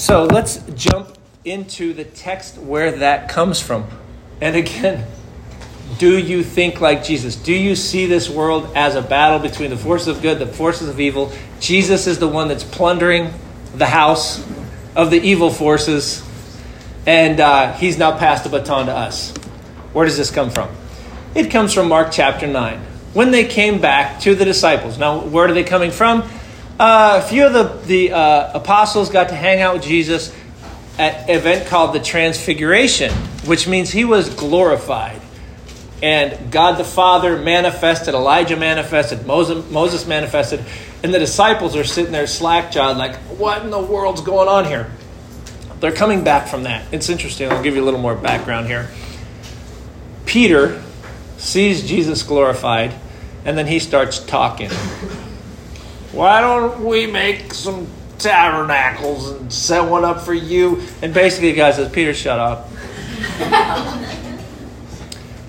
So let's jump into the text where that comes from. And again, do you think like Jesus? Do you see this world as a battle between the forces of good, the forces of evil? Jesus is the one that's plundering the house of the evil forces, and uh, he's now passed the baton to us. Where does this come from? It comes from Mark chapter 9. When they came back to the disciples. Now, where are they coming from? Uh, a few of the, the uh, apostles got to hang out with Jesus at an event called the Transfiguration, which means he was glorified. And God the Father manifested, Elijah manifested, Moses, Moses manifested, and the disciples are sitting there slack jawed, like, what in the world's going on here? They're coming back from that. It's interesting. I'll give you a little more background here. Peter sees Jesus glorified, and then he starts talking. Why don't we make some tabernacles and set one up for you? And basically, the guy says, Peter, shut up.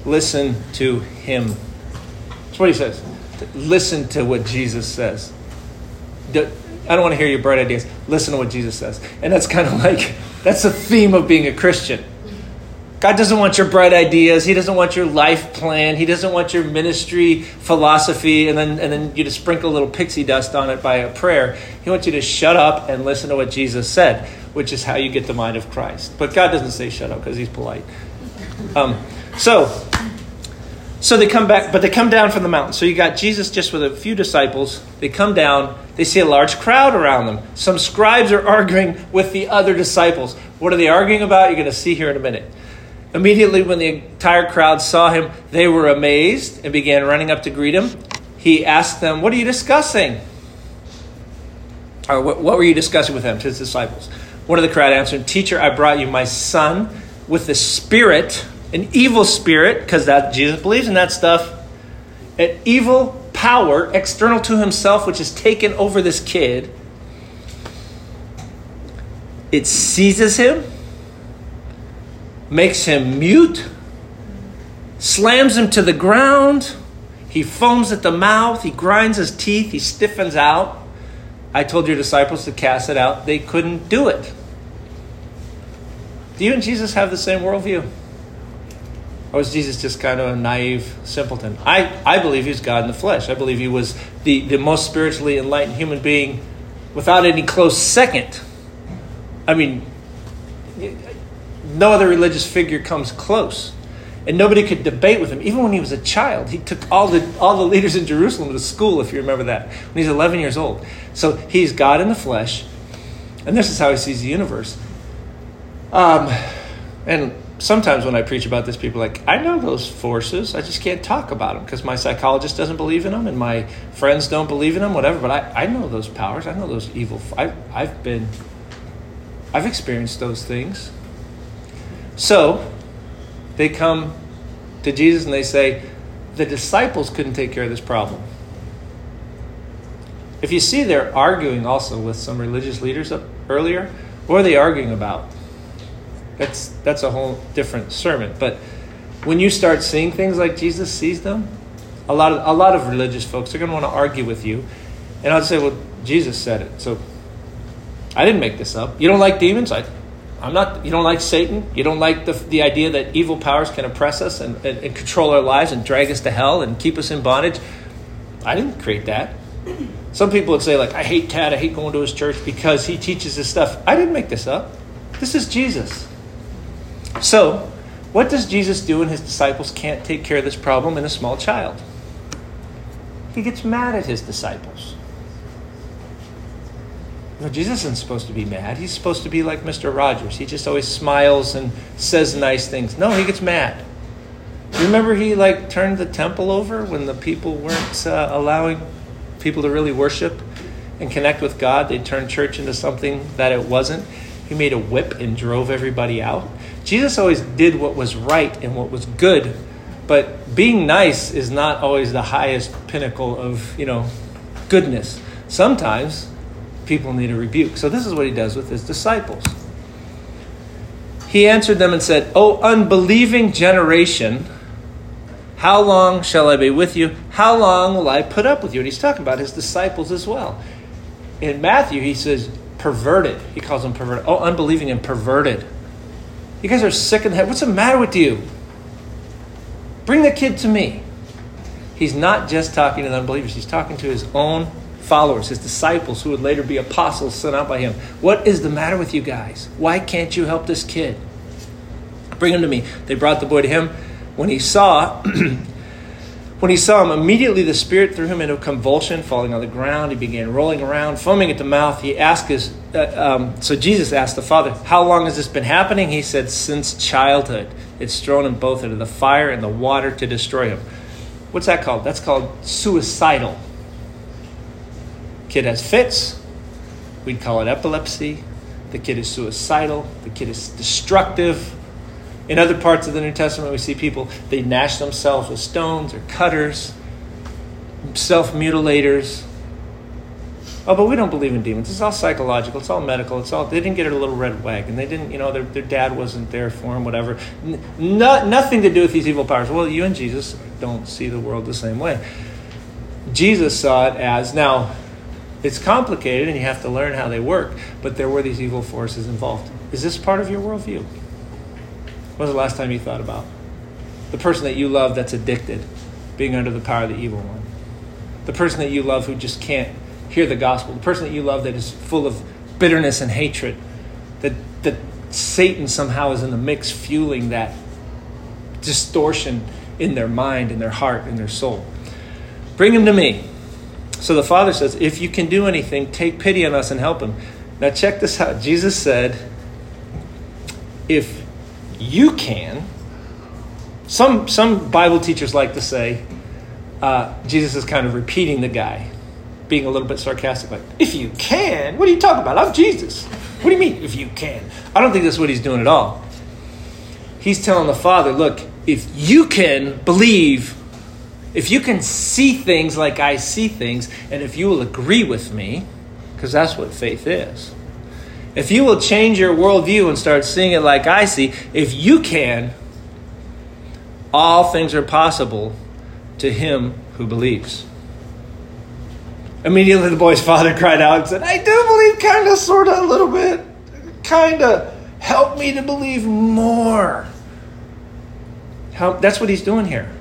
Listen to him. That's what he says. Listen to what Jesus says. I don't want to hear your bright ideas. Listen to what Jesus says. And that's kind of like, that's the theme of being a Christian. God doesn't want your bright ideas. He doesn't want your life plan. He doesn't want your ministry philosophy, and then and then you just sprinkle a little pixie dust on it by a prayer. He wants you to shut up and listen to what Jesus said, which is how you get the mind of Christ. But God doesn't say shut up because He's polite. Um, so, so they come back, but they come down from the mountain. So you got Jesus just with a few disciples. They come down. They see a large crowd around them. Some scribes are arguing with the other disciples. What are they arguing about? You're going to see here in a minute. Immediately, when the entire crowd saw him, they were amazed and began running up to greet him. He asked them, What are you discussing? Or what, what were you discussing with him, to his disciples? One of the crowd answered, Teacher, I brought you my son with the spirit, an evil spirit, because that Jesus believes in that stuff, an evil power external to himself, which has taken over this kid. It seizes him makes him mute, slams him to the ground. He foams at the mouth, he grinds his teeth, he stiffens out. I told your disciples to cast it out. They couldn't do it. Do you and Jesus have the same worldview? Or was Jesus just kind of a naive simpleton? I, I believe he's God in the flesh. I believe he was the, the most spiritually enlightened human being without any close second. I mean, no other religious figure comes close. And nobody could debate with him. Even when he was a child, he took all the, all the leaders in Jerusalem to school, if you remember that, when he's 11 years old. So he's God in the flesh, and this is how he sees the universe. Um, and sometimes when I preach about this, people are like, I know those forces. I just can't talk about them because my psychologist doesn't believe in them and my friends don't believe in them, whatever. But I, I know those powers. I know those evil. I, I've been, I've experienced those things. So they come to Jesus and they say, the disciples couldn't take care of this problem. If you see, they're arguing also with some religious leaders up earlier. What are they arguing about? That's that's a whole different sermon. But when you start seeing things like Jesus sees them, a lot of a lot of religious folks are going to want to argue with you, and I'll say, well, Jesus said it, so I didn't make this up. You don't like demons? I I'm not. You don't like Satan. You don't like the the idea that evil powers can oppress us and, and, and control our lives and drag us to hell and keep us in bondage. I didn't create that. Some people would say like, I hate Tad. I hate going to his church because he teaches this stuff. I didn't make this up. This is Jesus. So, what does Jesus do when his disciples can't take care of this problem in a small child? He gets mad at his disciples. Jesus isn't supposed to be mad. He's supposed to be like Mr. Rogers. He just always smiles and says nice things. No, he gets mad. Remember, he like turned the temple over when the people weren't uh, allowing people to really worship and connect with God. They turned church into something that it wasn't. He made a whip and drove everybody out. Jesus always did what was right and what was good, but being nice is not always the highest pinnacle of you know goodness. Sometimes people need a rebuke. So this is what he does with his disciples. He answered them and said, O unbelieving generation, how long shall I be with you? How long will I put up with you? And he's talking about his disciples as well. In Matthew, he says, perverted. He calls them perverted. Oh, unbelieving and perverted. You guys are sick in the head. What's the matter with you? Bring the kid to me. He's not just talking to the unbelievers, he's talking to his own followers, his disciples, who would later be apostles sent out by him. What is the matter with you guys? Why can't you help this kid? Bring him to me. They brought the boy to him. When he saw When he saw him, immediately the Spirit threw him into a convulsion, falling on the ground. He began rolling around, foaming at the mouth. He asked his, uh, um, so Jesus asked the Father, How long has this been happening? He said, Since childhood. It's thrown him both into the fire and the water to destroy him. What's that called? That's called suicidal. Kid has fits. We'd call it epilepsy. The kid is suicidal. The kid is destructive. In other parts of the New Testament, we see people, they gnash themselves with stones or cutters, self mutilators. Oh, but we don't believe in demons. It's all psychological. It's all medical. It's all. They didn't get a little red wagon. They didn't. You know, their, their dad wasn't there for them. Whatever. No, nothing to do with these evil powers. Well, you and Jesus don't see the world the same way. Jesus saw it as now. It's complicated, and you have to learn how they work. But there were these evil forces involved. Is this part of your worldview? When was the last time you thought about the person that you love that's addicted, being under the power of the evil one? The person that you love who just can't hear the gospel, the person that you love that is full of bitterness and hatred, that, that Satan somehow is in the mix, fueling that distortion in their mind, in their heart, in their soul. Bring him to me. So the Father says, If you can do anything, take pity on us and help him. Now, check this out. Jesus said, If you can. Some, some Bible teachers like to say uh, Jesus is kind of repeating the guy, being a little bit sarcastic, like, if you can, what are you talking about? I'm Jesus. What do you mean, if you can? I don't think that's what he's doing at all. He's telling the Father, look, if you can believe, if you can see things like I see things, and if you will agree with me, because that's what faith is if you will change your worldview and start seeing it like I see, if you can, all things are possible to him who believes. Immediately, the boy's father cried out and said, I do believe, kind of, sort of, a little bit. Kind of. Help me to believe more. That's what he's doing here.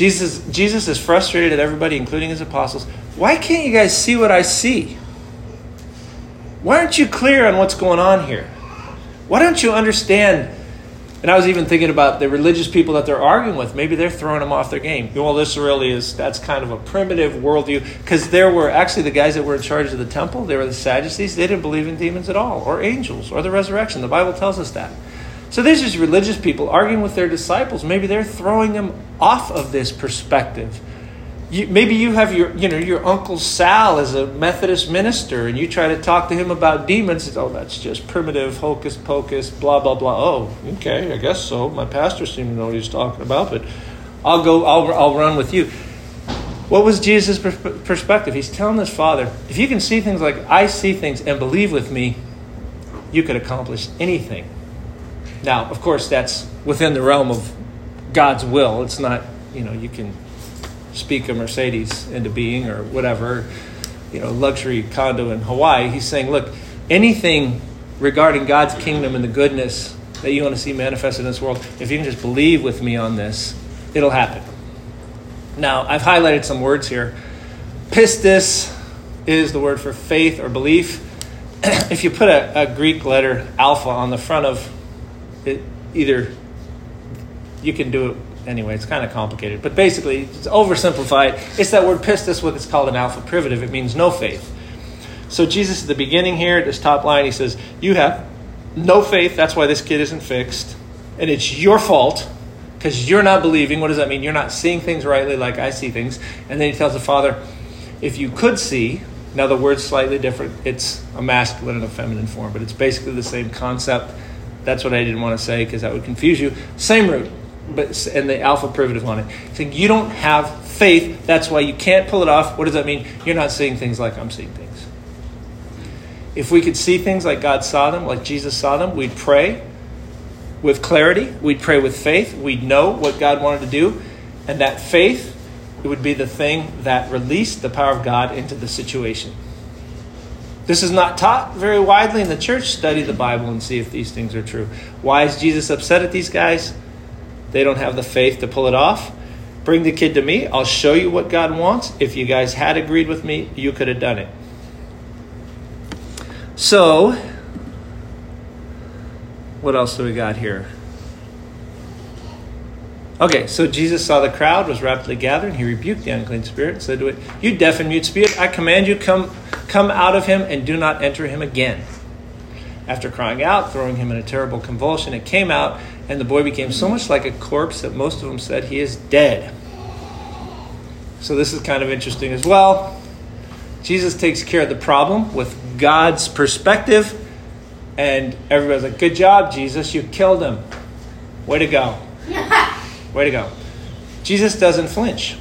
Jesus, Jesus is frustrated at everybody, including his apostles. Why can't you guys see what I see? Why aren't you clear on what's going on here? Why don't you understand? And I was even thinking about the religious people that they're arguing with. Maybe they're throwing them off their game. Well, this really is, that's kind of a primitive worldview. Because there were actually the guys that were in charge of the temple, they were the Sadducees. They didn't believe in demons at all, or angels, or the resurrection. The Bible tells us that. So there's just religious people arguing with their disciples. Maybe they're throwing them off of this perspective you, maybe you have your, you know, your uncle Sal is a Methodist minister, and you try to talk to him about demons. oh, that's just primitive hocus pocus, blah blah blah. Oh, okay, I guess so. My pastor seemed to know what he's talking about, but I'll go. I'll I'll run with you. What was Jesus' perspective? He's telling his father, if you can see things like I see things and believe with me, you could accomplish anything. Now, of course, that's within the realm of God's will. It's not, you know, you can speak a Mercedes into being or whatever, you know, luxury condo in Hawaii. He's saying, look, anything regarding God's kingdom and the goodness that you want to see manifested in this world, if you can just believe with me on this, it'll happen. Now, I've highlighted some words here. Pistis is the word for faith or belief. if you put a, a Greek letter alpha on the front of it, either you can do it anyway, it's kind of complicated. But basically, it's oversimplified. It's that word pistis, what it's called an alpha privative. It means no faith. So Jesus at the beginning here, at this top line, he says, You have no faith. That's why this kid isn't fixed. And it's your fault because you're not believing. What does that mean? You're not seeing things rightly like I see things. And then he tells the father, If you could see, now the word's slightly different. It's a masculine and a feminine form, but it's basically the same concept. That's what I didn't want to say because that would confuse you. Same root but and the alpha privative on it. Saying you don't have faith, that's why you can't pull it off. What does that mean? You're not seeing things like I'm seeing things. If we could see things like God saw them, like Jesus saw them, we'd pray with clarity, we'd pray with faith, we'd know what God wanted to do, and that faith it would be the thing that released the power of God into the situation. This is not taught very widely in the church. Study the Bible and see if these things are true. Why is Jesus upset at these guys? They don't have the faith to pull it off. Bring the kid to me. I'll show you what God wants. If you guys had agreed with me, you could have done it. So, what else do we got here? Okay, so Jesus saw the crowd was rapidly gathering. He rebuked the unclean spirit and said to it, You deaf and mute spirit, I command you, come, come out of him and do not enter him again. After crying out, throwing him in a terrible convulsion, it came out, and the boy became so much like a corpse that most of them said he is dead. So, this is kind of interesting as well. Jesus takes care of the problem with God's perspective, and everybody's like, Good job, Jesus, you killed him. Way to go. Way to go. Jesus doesn't flinch.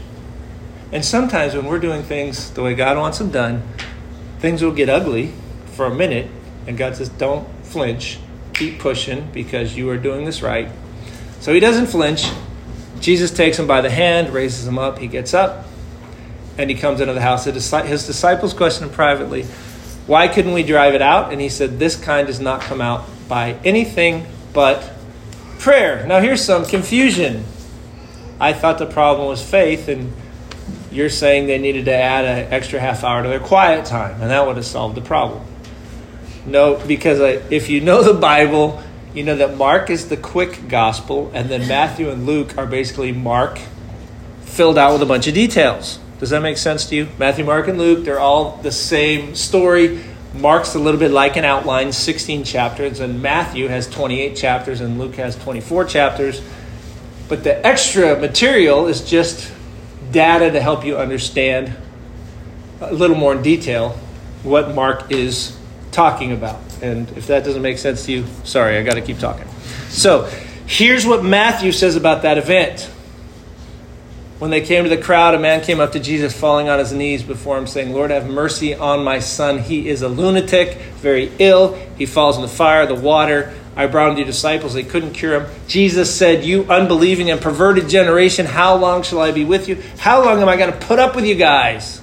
And sometimes when we're doing things the way God wants them done, things will get ugly for a minute, and God says, Don't flinch. Keep pushing because you are doing this right. So he doesn't flinch. Jesus takes him by the hand, raises him up. He gets up, and he comes into the house. His disciples questioned him privately, Why couldn't we drive it out? And he said, This kind does not come out by anything but prayer. Now, here's some confusion. I thought the problem was faith, and you're saying they needed to add an extra half hour to their quiet time, and that would have solved the problem. No, because uh, if you know the Bible, you know that Mark is the quick gospel, and then Matthew and Luke are basically Mark filled out with a bunch of details. Does that make sense to you? Matthew, Mark, and Luke, they're all the same story. Mark's a little bit like an outline, 16 chapters, and Matthew has 28 chapters, and Luke has 24 chapters. But the extra material is just data to help you understand a little more in detail what Mark is talking about. And if that doesn't make sense to you, sorry, I got to keep talking. So, here's what Matthew says about that event. When they came to the crowd, a man came up to Jesus, falling on his knees before him, saying, Lord, have mercy on my son. He is a lunatic, very ill. He falls in the fire, the water. I brought him to disciples. They couldn't cure him. Jesus said, You unbelieving and perverted generation, how long shall I be with you? How long am I going to put up with you guys?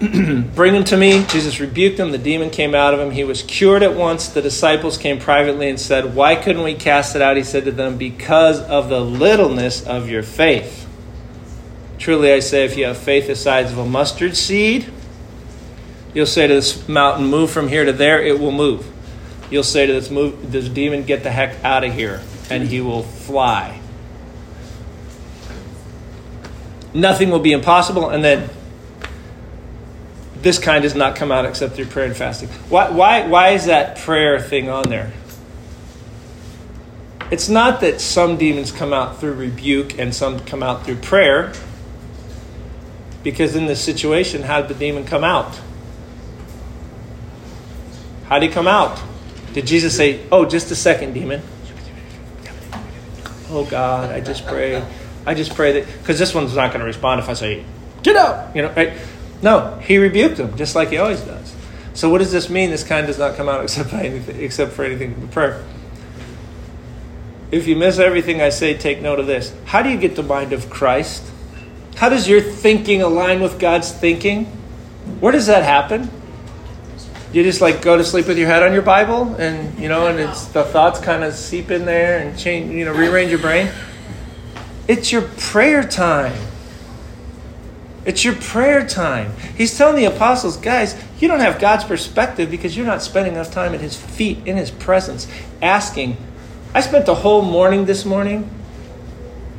Bring him to me. Jesus rebuked him. The demon came out of him. He was cured at once. The disciples came privately and said, Why couldn't we cast it out? He said to them, Because of the littleness of your faith. Truly I say, if you have faith the size of a mustard seed, You'll say to this mountain, move from here to there, it will move. You'll say to this, move, this demon, get the heck out of here, and he will fly. Nothing will be impossible, and then this kind does not come out except through prayer and fasting. Why, why, why is that prayer thing on there? It's not that some demons come out through rebuke and some come out through prayer, because in this situation, how did the demon come out? How did he come out? Did Jesus say, Oh, just a second, demon? Oh, God, I just pray. I just pray that, because this one's not going to respond if I say, Get out! You know, right? No, he rebuked him, just like he always does. So, what does this mean? This kind does not come out except, by anything, except for anything but prayer. If you miss everything I say, take note of this. How do you get the mind of Christ? How does your thinking align with God's thinking? Where does that happen? You just like go to sleep with your head on your Bible, and you know, and it's the thoughts kind of seep in there and change, you know, rearrange your brain. It's your prayer time. It's your prayer time. He's telling the apostles, guys, you don't have God's perspective because you're not spending enough time at His feet, in His presence, asking. I spent the whole morning this morning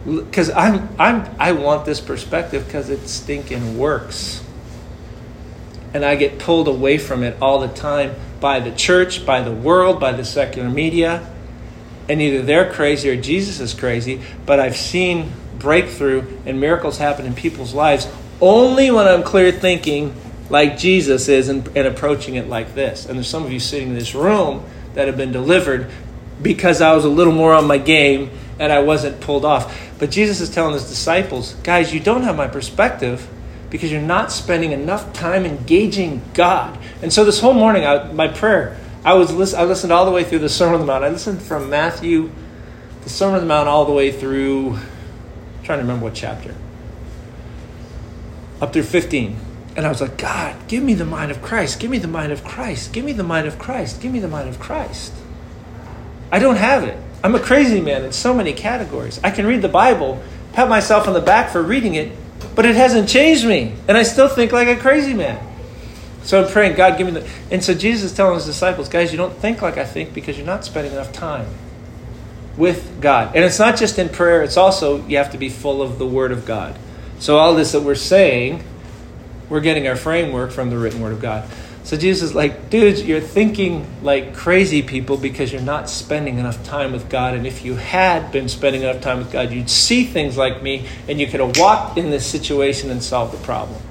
because I'm I'm I want this perspective because it stinking works and I get pulled away from it all the time by the church, by the world, by the secular media. And either they're crazy or Jesus is crazy, but I've seen breakthrough and miracles happen in people's lives only when I'm clear thinking like Jesus is and, and approaching it like this. And there's some of you sitting in this room that have been delivered because I was a little more on my game and I wasn't pulled off. But Jesus is telling his disciples, guys, you don't have my perspective because you're not spending enough time engaging God. And so this whole morning, I, my prayer, I was I listened all the way through the Sermon on the Mount. I listened from Matthew, the Sermon on the Mount, all the way through. I'm trying to remember what chapter. Up through 15. And I was like, God, give me the mind of Christ. Give me the mind of Christ. Give me the mind of Christ. Give me the mind of Christ. I don't have it. I'm a crazy man in so many categories. I can read the Bible, pat myself on the back for reading it, but it hasn't changed me. And I still think like a crazy man. So I'm praying, God, give me the. And so Jesus is telling his disciples, guys, you don't think like I think because you're not spending enough time with God. And it's not just in prayer, it's also you have to be full of the Word of God. So all this that we're saying we're getting our framework from the written word of God. So Jesus is like, dudes, you're thinking like crazy people because you're not spending enough time with God. And if you had been spending enough time with God, you'd see things like me and you could have walked in this situation and solved the problem.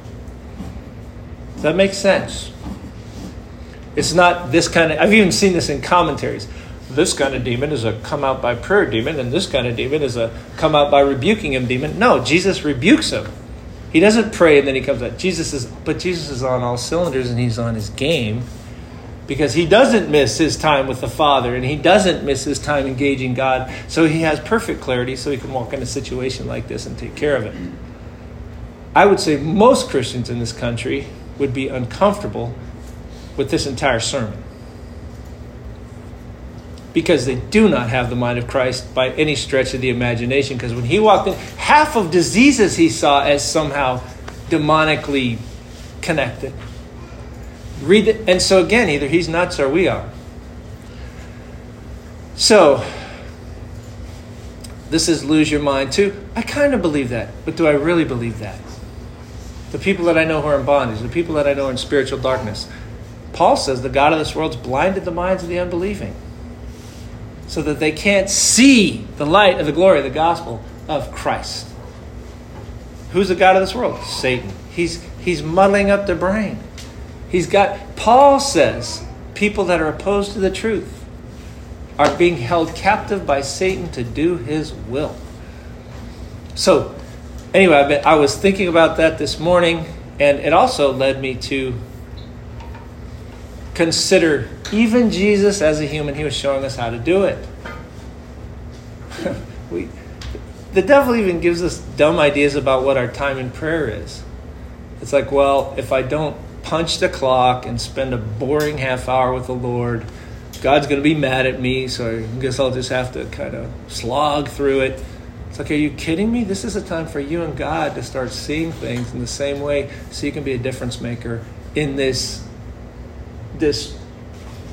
Does that make sense? It's not this kind of, I've even seen this in commentaries. This kind of demon is a come out by prayer demon, and this kind of demon is a come out by rebuking him demon. No, Jesus rebukes him. He doesn't pray and then he comes out. Jesus is, but Jesus is on all cylinders and he's on his game because he doesn't miss his time with the Father and he doesn't miss his time engaging God. So he has perfect clarity so he can walk in a situation like this and take care of it. I would say most Christians in this country would be uncomfortable with this entire sermon because they do not have the mind of Christ by any stretch of the imagination. Because when he walked in, half of diseases he saw as somehow demonically connected. Read it, and so again, either he's nuts or we are. So, this is lose your mind too. I kind of believe that, but do I really believe that? The people that I know who are in bondage, the people that I know are in spiritual darkness. Paul says the God of this world's blinded the minds of the unbelieving so that they can't see the light of the glory of the gospel of Christ. Who's the God of this world? Satan. He's, he's muddling up their brain. He's got, Paul says, people that are opposed to the truth are being held captive by Satan to do his will. So, anyway, been, I was thinking about that this morning, and it also led me to consider even Jesus as a human, he was showing us how to do it. we, the devil even gives us dumb ideas about what our time in prayer is. It's like, well, if I don't punch the clock and spend a boring half hour with the Lord, God's going to be mad at me, so I guess I'll just have to kind of slog through it. It's like, are you kidding me? This is a time for you and God to start seeing things in the same way so you can be a difference maker in this this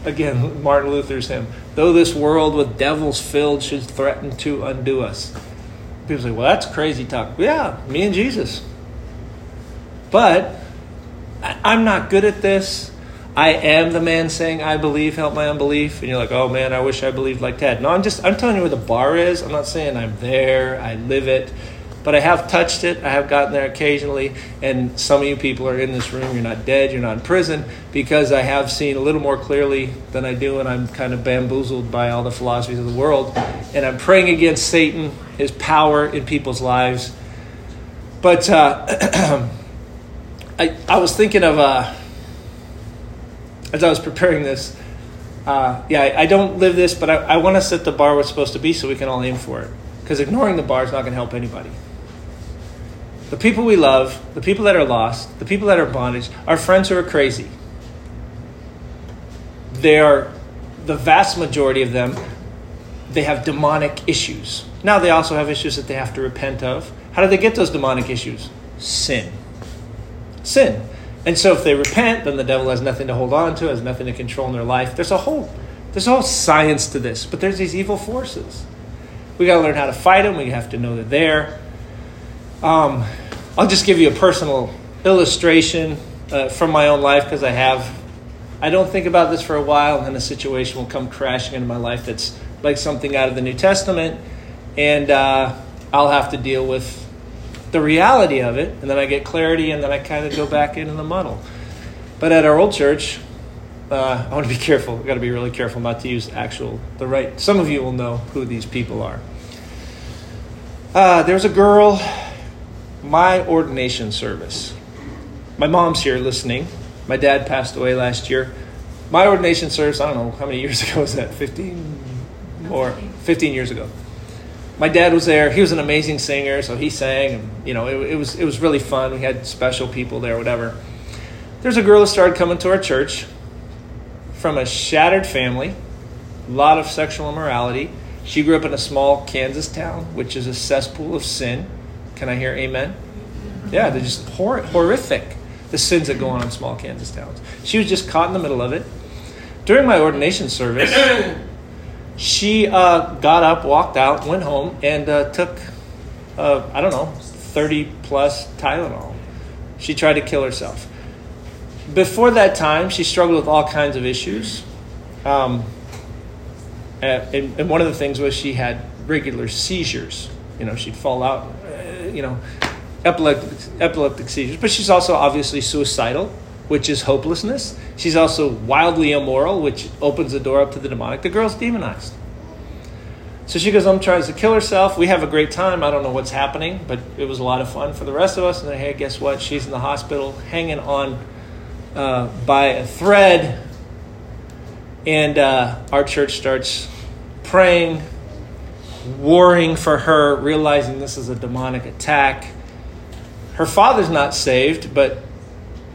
again Martin Luther's hymn, though this world with devils filled should threaten to undo us. People say, well, that's crazy talk. Yeah, me and Jesus. But I'm not good at this. I am the man saying I believe, help my unbelief. And you're like, oh man, I wish I believed like Tad. No, I'm just I'm telling you where the bar is. I'm not saying I'm there, I live it but I have touched it. I have gotten there occasionally. And some of you people are in this room. You're not dead. You're not in prison because I have seen a little more clearly than I do. And I'm kind of bamboozled by all the philosophies of the world. And I'm praying against Satan, his power in people's lives. But uh, I, I was thinking of, uh, as I was preparing this, uh, yeah, I, I, don't live this, but I, I want to set the bar where it's supposed to be so we can all aim for it. Because ignoring the bar is not going to help anybody the people we love, the people that are lost, the people that are in bondage, our friends who are crazy. They are, the vast majority of them, they have demonic issues. Now they also have issues that they have to repent of. How do they get those demonic issues? Sin. Sin. And so if they repent, then the devil has nothing to hold on to, has nothing to control in their life. There's a whole there's a whole science to this, but there's these evil forces. We got to learn how to fight them. We have to know they're there. Um, I'll just give you a personal illustration uh, from my own life because I have. I don't think about this for a while, and then a situation will come crashing into my life that's like something out of the New Testament, and uh, I'll have to deal with the reality of it, and then I get clarity, and then I kind of go back into the muddle. But at our old church, uh, I want to be careful. I've got to be really careful not to use actual the right. Some of you will know who these people are. Uh, there's a girl my ordination service. My mom's here listening. My dad passed away last year. My ordination service, I don't know how many years ago was that? 15 or 15 years ago. My dad was there. He was an amazing singer, so he sang, and you know, it, it was it was really fun. We had special people there, whatever. There's a girl who started coming to our church from a shattered family, a lot of sexual immorality. She grew up in a small Kansas town, which is a cesspool of sin. Can I hear amen? Yeah, they're just hor- horrific, the sins that go on in small Kansas towns. She was just caught in the middle of it. During my ordination service, she uh, got up, walked out, went home, and uh, took, uh, I don't know, 30 plus Tylenol. She tried to kill herself. Before that time, she struggled with all kinds of issues. Um, and, and, one of the things was she had regular seizures. You know, she'd fall out, you know, epileptic, epileptic seizures. But she's also obviously suicidal, which is hopelessness. She's also wildly immoral, which opens the door up to the demonic. The girl's demonized. So she goes home, tries to kill herself. We have a great time. I don't know what's happening, but it was a lot of fun for the rest of us. And then, hey, guess what? She's in the hospital, hanging on uh, by a thread. And uh, our church starts praying, warring for her, realizing this is a demonic attack. Her father's not saved, but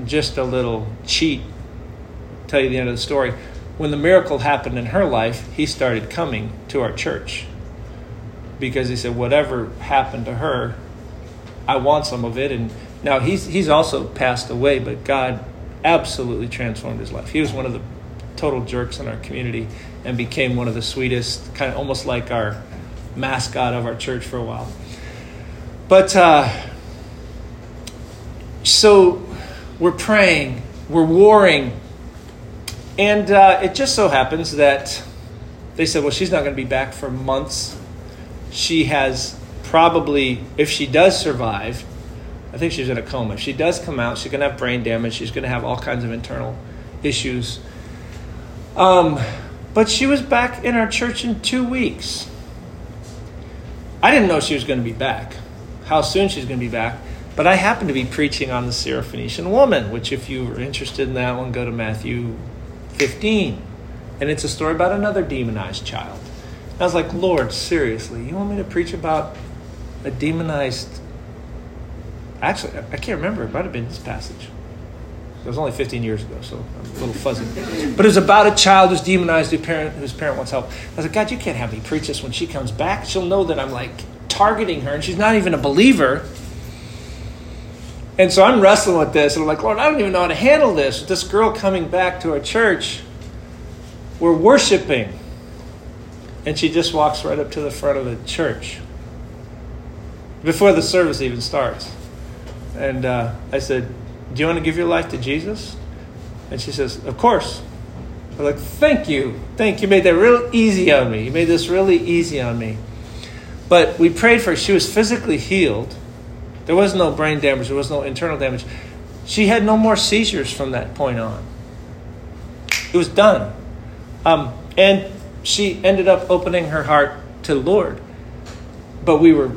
just a little cheat. I'll tell you the end of the story when the miracle happened in her life, he started coming to our church because he said, Whatever happened to her, I want some of it. And now he's, he's also passed away, but God absolutely transformed his life. He was one of the total jerks in our community and became one of the sweetest, kind of almost like our mascot of our church for a while. But uh, so we're praying, we're warring and uh, it just so happens that they said, well, she's not going to be back for months. She has probably, if she does survive, I think she's in a coma. If she does come out, she's going to have brain damage. She's going to have all kinds of internal issues. Um, but she was back in our church in two weeks. I didn't know she was going to be back, how soon she's going to be back. But I happened to be preaching on the Syrophoenician woman, which, if you were interested in that one, go to Matthew 15. And it's a story about another demonized child. And I was like, Lord, seriously, you want me to preach about a demonized. Actually, I can't remember. It might have been this passage. It was only 15 years ago, so I'm a little fuzzy. But it was about a child who's demonized whose parent, whose parent wants help. I was like, God, you can't have me preach this when she comes back. She'll know that I'm like targeting her, and she's not even a believer. And so I'm wrestling with this, and I'm like, Lord, I don't even know how to handle this. With this girl coming back to our church, we're worshiping. And she just walks right up to the front of the church before the service even starts. And uh, I said, Do you want to give your life to Jesus? And she says, Of course. I'm like, Thank you. Thank you. You made that real easy on me. You made this really easy on me. But we prayed for her. She was physically healed there was no brain damage, there was no internal damage. She had no more seizures from that point on. It was done. Um, and she ended up opening her heart to the Lord. But we were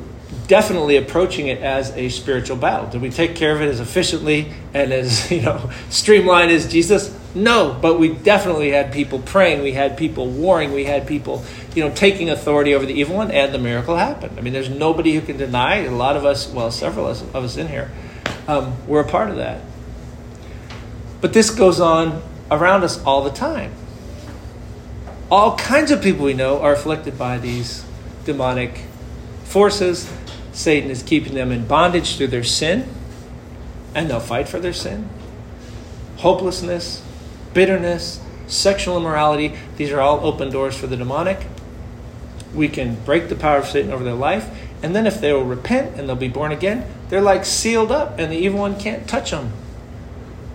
definitely approaching it as a spiritual battle. Did we take care of it as efficiently and as, you know, streamlined as Jesus? No, but we definitely had people praying, we had people warring, we had people, you know, taking authority over the evil one, and the miracle happened. I mean, there's nobody who can deny. A lot of us, well, several of us in here, um, we're a part of that. But this goes on around us all the time. All kinds of people we know are afflicted by these demonic forces. Satan is keeping them in bondage through their sin, and they'll fight for their sin. Hopelessness, bitterness, sexual immorality, these are all open doors for the demonic. We can break the power of Satan over their life, and then if they will repent and they'll be born again, they're like sealed up, and the evil one can't touch them.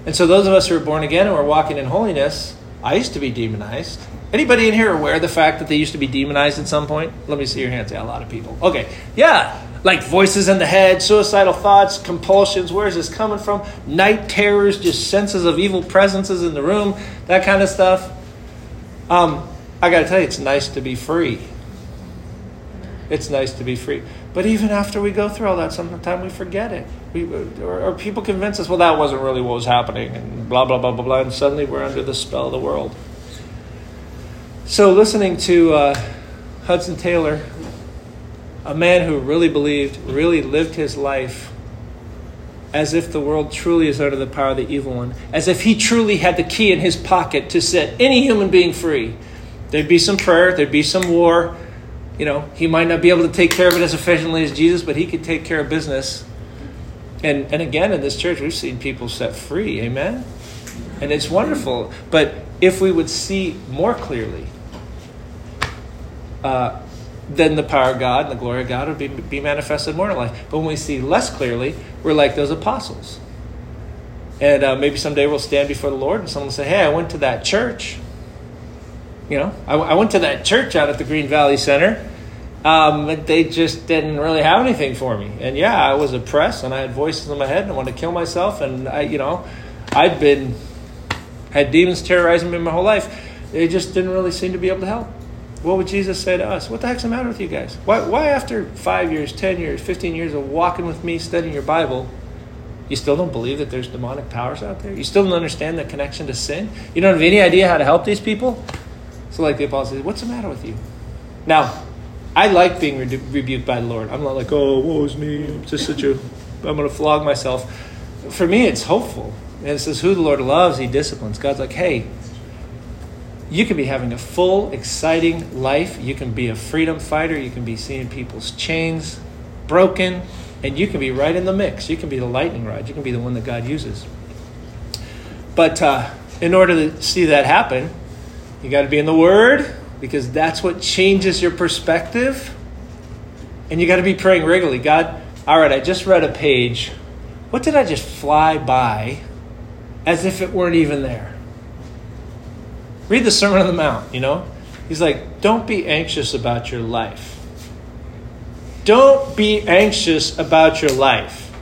And so, those of us who are born again and are walking in holiness, I used to be demonized. Anybody in here aware of the fact that they used to be demonized at some point? Let me see your hands. Yeah, a lot of people. Okay, yeah, like voices in the head, suicidal thoughts, compulsions. Where is this coming from? Night terrors, just senses of evil presences in the room, that kind of stuff. Um, I got to tell you, it's nice to be free. It's nice to be free. But even after we go through all that, sometimes we forget it. We, or, or people convince us, well, that wasn't really what was happening, and blah, blah, blah, blah, blah, and suddenly we're under the spell of the world. So, listening to uh, Hudson Taylor a man who really believed, really lived his life as if the world truly is under the power of the evil one, as if he truly had the key in his pocket to set any human being free. There'd be some prayer, there'd be some war. You know, he might not be able to take care of it as efficiently as Jesus, but he could take care of business. And, and again, in this church, we've seen people set free. Amen? And it's wonderful. But if we would see more clearly, uh, then the power of God and the glory of God would be, be manifested more in life. But when we see less clearly, we're like those apostles. And uh, maybe someday we'll stand before the Lord and someone will say, Hey, I went to that church. You know, I, I went to that church out at the Green Valley Center. Um, but they just didn't really have anything for me. And yeah, I was oppressed and I had voices in my head and I wanted to kill myself. And I, you know, I'd been, had demons terrorizing me my whole life. They just didn't really seem to be able to help. What would Jesus say to us? What the heck's the matter with you guys? Why, why after five years, 10 years, 15 years of walking with me, studying your Bible, you still don't believe that there's demonic powers out there? You still don't understand the connection to sin? You don't have any idea how to help these people? So, like the apostle says, what's the matter with you? Now, I like being re- rebuked by the Lord. I'm not like, oh, woe is me. I'm just such a, I'm going to flog myself. For me, it's hopeful. And it says, who the Lord loves, he disciplines. God's like, hey, you can be having a full, exciting life. You can be a freedom fighter. You can be seeing people's chains broken. And you can be right in the mix. You can be the lightning rod. You can be the one that God uses. But uh, in order to see that happen, you got to be in the Word because that's what changes your perspective. And you got to be praying regularly. God, all right, I just read a page. What did I just fly by as if it weren't even there? Read the Sermon on the Mount, you know? He's like, don't be anxious about your life. Don't be anxious about your life.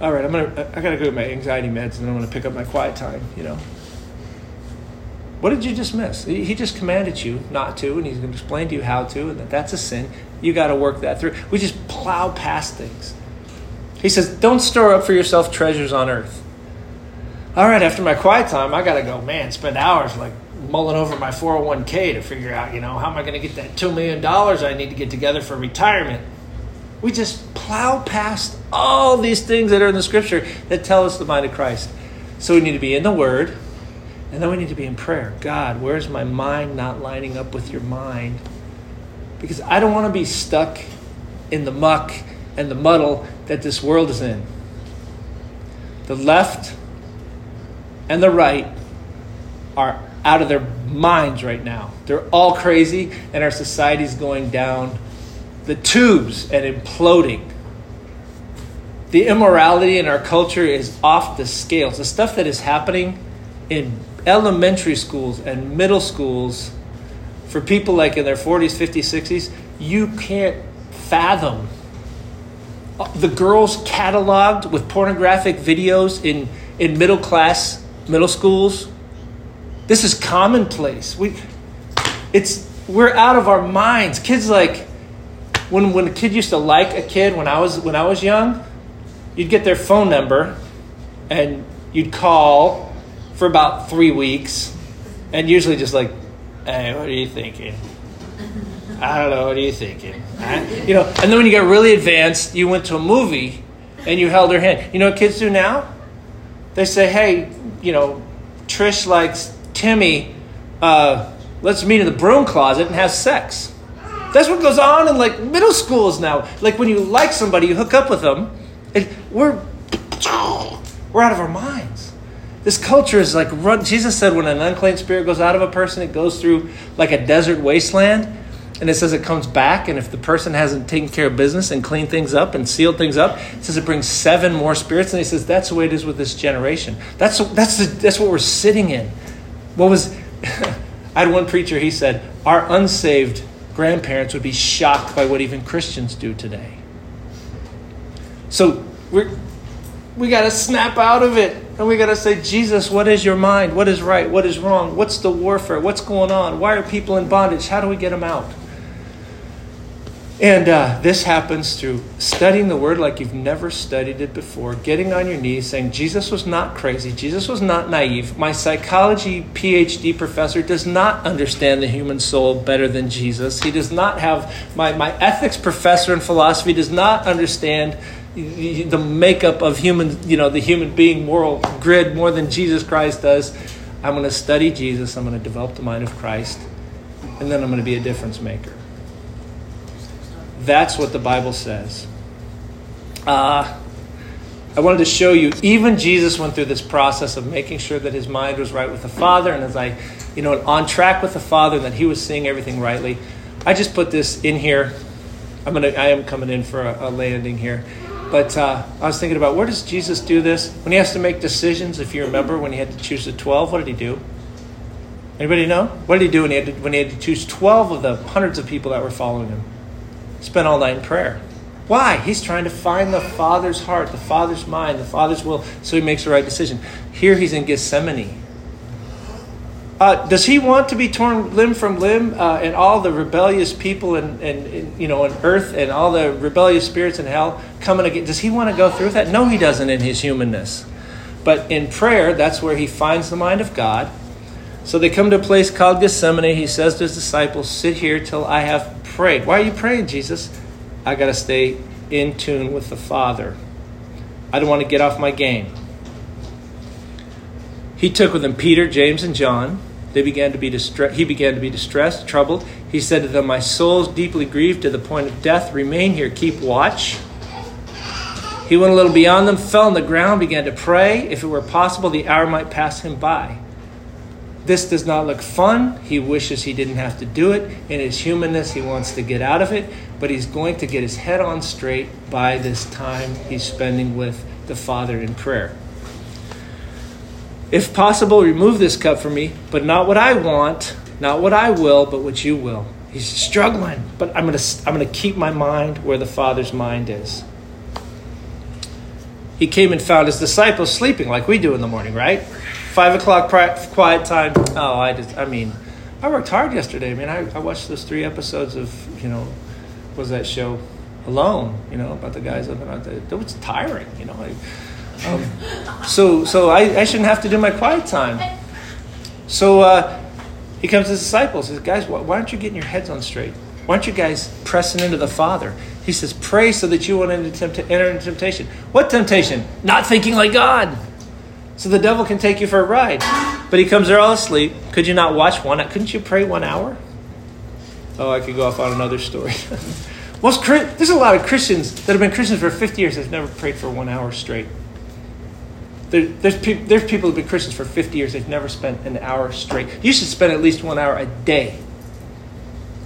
All right, I'm gonna. I gotta go get my anxiety meds, and then I'm gonna pick up my quiet time. You know. What did you just miss? He just commanded you not to, and he's to explain to you how to, and that that's a sin. You got to work that through. We just plow past things. He says, "Don't store up for yourself treasures on earth." All right, after my quiet time, I got to go, man, spend hours like mulling over my 401k to figure out, you know, how am I going to get that $2 million I need to get together for retirement? We just plow past all these things that are in the scripture that tell us the mind of Christ. So we need to be in the Word, and then we need to be in prayer. God, where's my mind not lining up with your mind? Because I don't want to be stuck in the muck and the muddle that this world is in. The left and the right are out of their minds right now. They're all crazy, and our society's going down the tubes and imploding. The immorality in our culture is off the scales. The stuff that is happening in elementary schools and middle schools for people like in their 40s, 50s, 60s, you can't fathom. The girls cataloged with pornographic videos in, in middle class middle schools. This is commonplace. We, it's we're out of our minds. Kids like when when a kid used to like a kid when I was when I was young, you'd get their phone number, and you'd call for about three weeks, and usually just like, hey, what are you thinking? I don't know. What are you thinking? You know, and then when you got really advanced, you went to a movie and you held her hand. You know what kids do now? They say, hey, you know, Trish likes Timmy, uh, let's meet in the broom closet and have sex. That's what goes on in like middle schools now. Like when you like somebody, you hook up with them. And we're we're out of our minds. This culture is like run. Jesus said, when an unclean spirit goes out of a person, it goes through like a desert wasteland. And it says it comes back, and if the person hasn't taken care of business and cleaned things up and sealed things up, it says it brings seven more spirits. And he says that's the way it is with this generation. That's that's the, that's what we're sitting in. What was I had one preacher. He said our unsaved grandparents would be shocked by what even Christians do today. So we we got to snap out of it. And we got to say, Jesus, what is your mind? What is right? What is wrong? What's the warfare? What's going on? Why are people in bondage? How do we get them out? And uh, this happens through studying the Word like you've never studied it before, getting on your knees, saying, Jesus was not crazy. Jesus was not naive. My psychology PhD professor does not understand the human soul better than Jesus. He does not have, my, my ethics professor in philosophy does not understand the makeup of human, you know, the human being moral grid more than Jesus Christ does. I'm going to study Jesus. I'm going to develop the mind of Christ. And then I'm going to be a difference maker. That's what the Bible says. Uh, I wanted to show you, even Jesus went through this process of making sure that his mind was right with the Father, and as I, you know, on track with the Father, that he was seeing everything rightly. I just put this in here. I'm gonna, I am coming in for a, a landing here. But uh, I was thinking about where does Jesus do this? When he has to make decisions, if you remember, when he had to choose the 12, what did he do? Anybody know? What did he do when he had to, when he had to choose 12 of the hundreds of people that were following him? Spent all night in prayer. Why? He's trying to find the Father's heart, the Father's mind, the Father's will, so he makes the right decision. Here he's in Gethsemane. Uh, does he want to be torn limb from limb, uh, and all the rebellious people and, and, you know, on earth, and all the rebellious spirits in hell coming again? Does he want to go through that? No, he doesn't in his humanness. But in prayer, that's where he finds the mind of God. So they come to a place called Gethsemane. He says to his disciples, "Sit here till I have prayed." Why are you praying, Jesus? I got to stay in tune with the Father. I don't want to get off my game. He took with him Peter, James, and John. They began to be distre- he began to be distressed, troubled. He said to them, My soul is deeply grieved to the point of death. Remain here, keep watch. He went a little beyond them, fell on the ground, began to pray. If it were possible, the hour might pass him by. This does not look fun. He wishes he didn't have to do it. In his humanness, he wants to get out of it, but he's going to get his head on straight by this time he's spending with the Father in prayer. If possible, remove this cup from me, but not what I want, not what I will, but what you will. He's struggling, but I'm going to I'm going to keep my mind where the Father's mind is. He came and found his disciples sleeping like we do in the morning, right? Five o'clock quiet time. Oh, I just, I mean, I worked hard yesterday. I mean, I, I watched those three episodes of, you know, was that show alone, you know, about the guys up and out there. It was tiring, you know. Um, so so I, I shouldn't have to do my quiet time. So uh, he comes to his disciples. He says, guys, why, why aren't you getting your heads on straight? Why aren't you guys pressing into the Father? He says, pray so that you won't enter into temptation. What temptation? Not thinking like God so the devil can take you for a ride. But he comes there all asleep. Could you not watch one? Couldn't you pray one hour? Oh, I could go off on another story. Most there's a lot of Christians that have been Christians for 50 years that have never prayed for one hour straight. There, there's, pe- there's people who've been Christians for 50 years, they've never spent an hour straight. You should spend at least one hour a day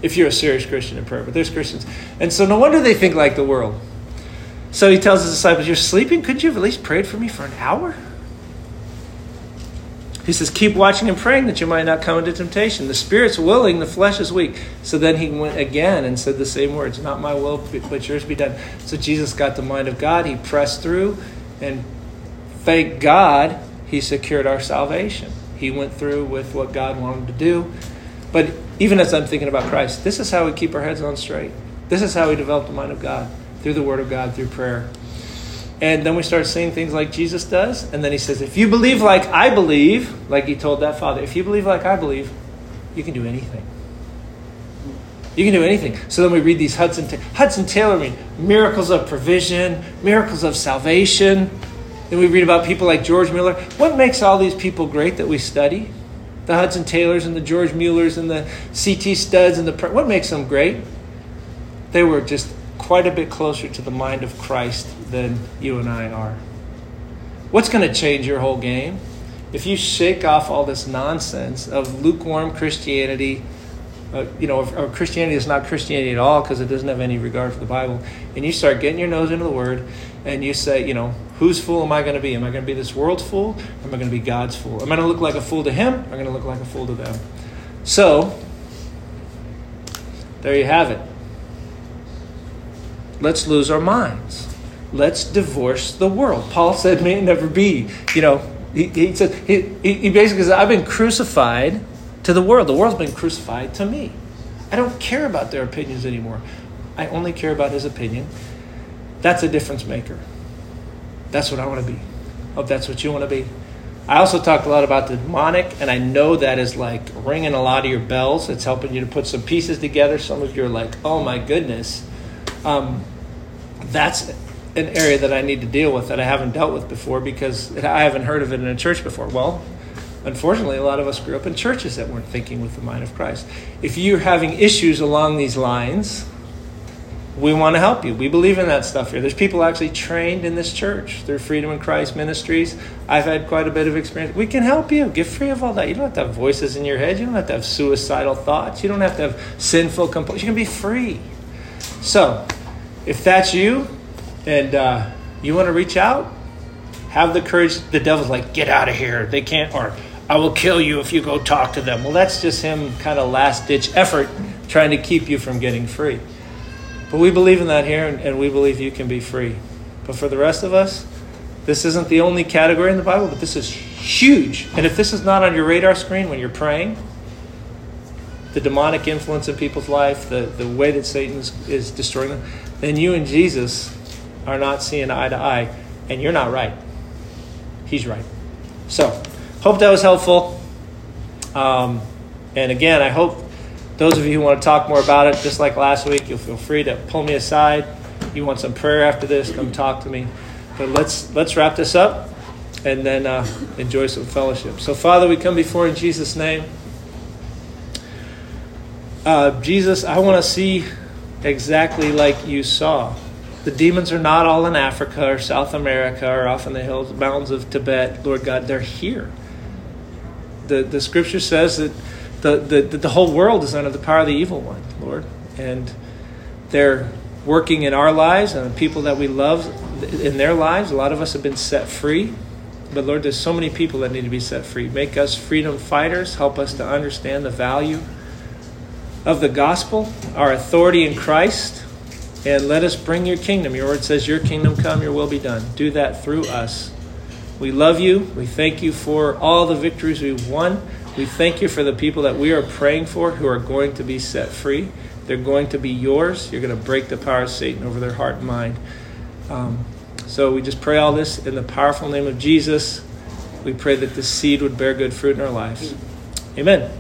if you're a serious Christian in prayer. But there's Christians. And so no wonder they think like the world. So he tells his disciples, You're sleeping? Couldn't you have at least prayed for me for an hour? He says, Keep watching and praying that you might not come into temptation. The spirit's willing, the flesh is weak. So then he went again and said the same words Not my will, but yours be done. So Jesus got the mind of God. He pressed through, and thank God he secured our salvation. He went through with what God wanted to do. But even as I'm thinking about Christ, this is how we keep our heads on straight. This is how we develop the mind of God through the Word of God, through prayer. And then we start saying things like Jesus does. And then he says, If you believe like I believe, like he told that father, if you believe like I believe, you can do anything. You can do anything. So then we read these Hudson, Hudson Taylor, miracles of provision, miracles of salvation. Then we read about people like George Mueller. What makes all these people great that we study? The Hudson Taylors and the George Muellers and the C.T. Studds and the. What makes them great? They were just quite a bit closer to the mind of Christ than you and I are. What's going to change your whole game? If you shake off all this nonsense of lukewarm Christianity, uh, you know, or Christianity is not Christianity at all because it doesn't have any regard for the Bible, and you start getting your nose into the Word, and you say, you know, whose fool am I going to be? Am I going to be this world's fool? Am I going to be God's fool? Am I going to look like a fool to Him? Am I going to look like a fool to them? So, there you have it. Let's lose our minds let's divorce the world. Paul said, may it never be. You know, he, he said, he, he basically said, I've been crucified to the world. The world's been crucified to me. I don't care about their opinions anymore. I only care about his opinion. That's a difference maker. That's what I want to be. Hope that's what you want to be. I also talked a lot about the demonic, and I know that is like ringing a lot of your bells. It's helping you to put some pieces together. Some of you are like, oh my goodness. Um, that's an area that I need to deal with that I haven't dealt with before because I haven't heard of it in a church before. Well, unfortunately, a lot of us grew up in churches that weren't thinking with the mind of Christ. If you're having issues along these lines, we want to help you. We believe in that stuff here. There's people actually trained in this church through Freedom in Christ Ministries. I've had quite a bit of experience. We can help you. Get free of all that. You don't have to have voices in your head. You don't have to have suicidal thoughts. You don't have to have sinful compulsions. You can be free. So, if that's you and uh, you want to reach out, have the courage. The devil's like, get out of here. They can't, or I will kill you if you go talk to them. Well, that's just him kind of last ditch effort trying to keep you from getting free. But we believe in that here, and, and we believe you can be free. But for the rest of us, this isn't the only category in the Bible, but this is huge. And if this is not on your radar screen when you're praying, the demonic influence in people's life, the, the way that Satan is, is destroying them, then you and Jesus are not seeing eye to eye, and you're not right. He's right. So, hope that was helpful. Um, and again, I hope those of you who want to talk more about it, just like last week, you'll feel free to pull me aside. You want some prayer after this? Come talk to me. But let's let's wrap this up, and then uh, enjoy some fellowship. So, Father, we come before in Jesus' name. Uh, Jesus, I want to see exactly like you saw. The demons are not all in Africa or South America or off in the hills, mountains of Tibet. Lord God, they're here. The, the scripture says that the, the, the whole world is under the power of the evil one, Lord. And they're working in our lives and the people that we love in their lives. A lot of us have been set free. But Lord, there's so many people that need to be set free. Make us freedom fighters. Help us to understand the value of the gospel, our authority in Christ, and let us bring your kingdom. Your word says, Your kingdom come, your will be done. Do that through us. We love you. We thank you for all the victories we've won. We thank you for the people that we are praying for who are going to be set free. They're going to be yours. You're going to break the power of Satan over their heart and mind. Um, so we just pray all this in the powerful name of Jesus. We pray that this seed would bear good fruit in our lives. Amen.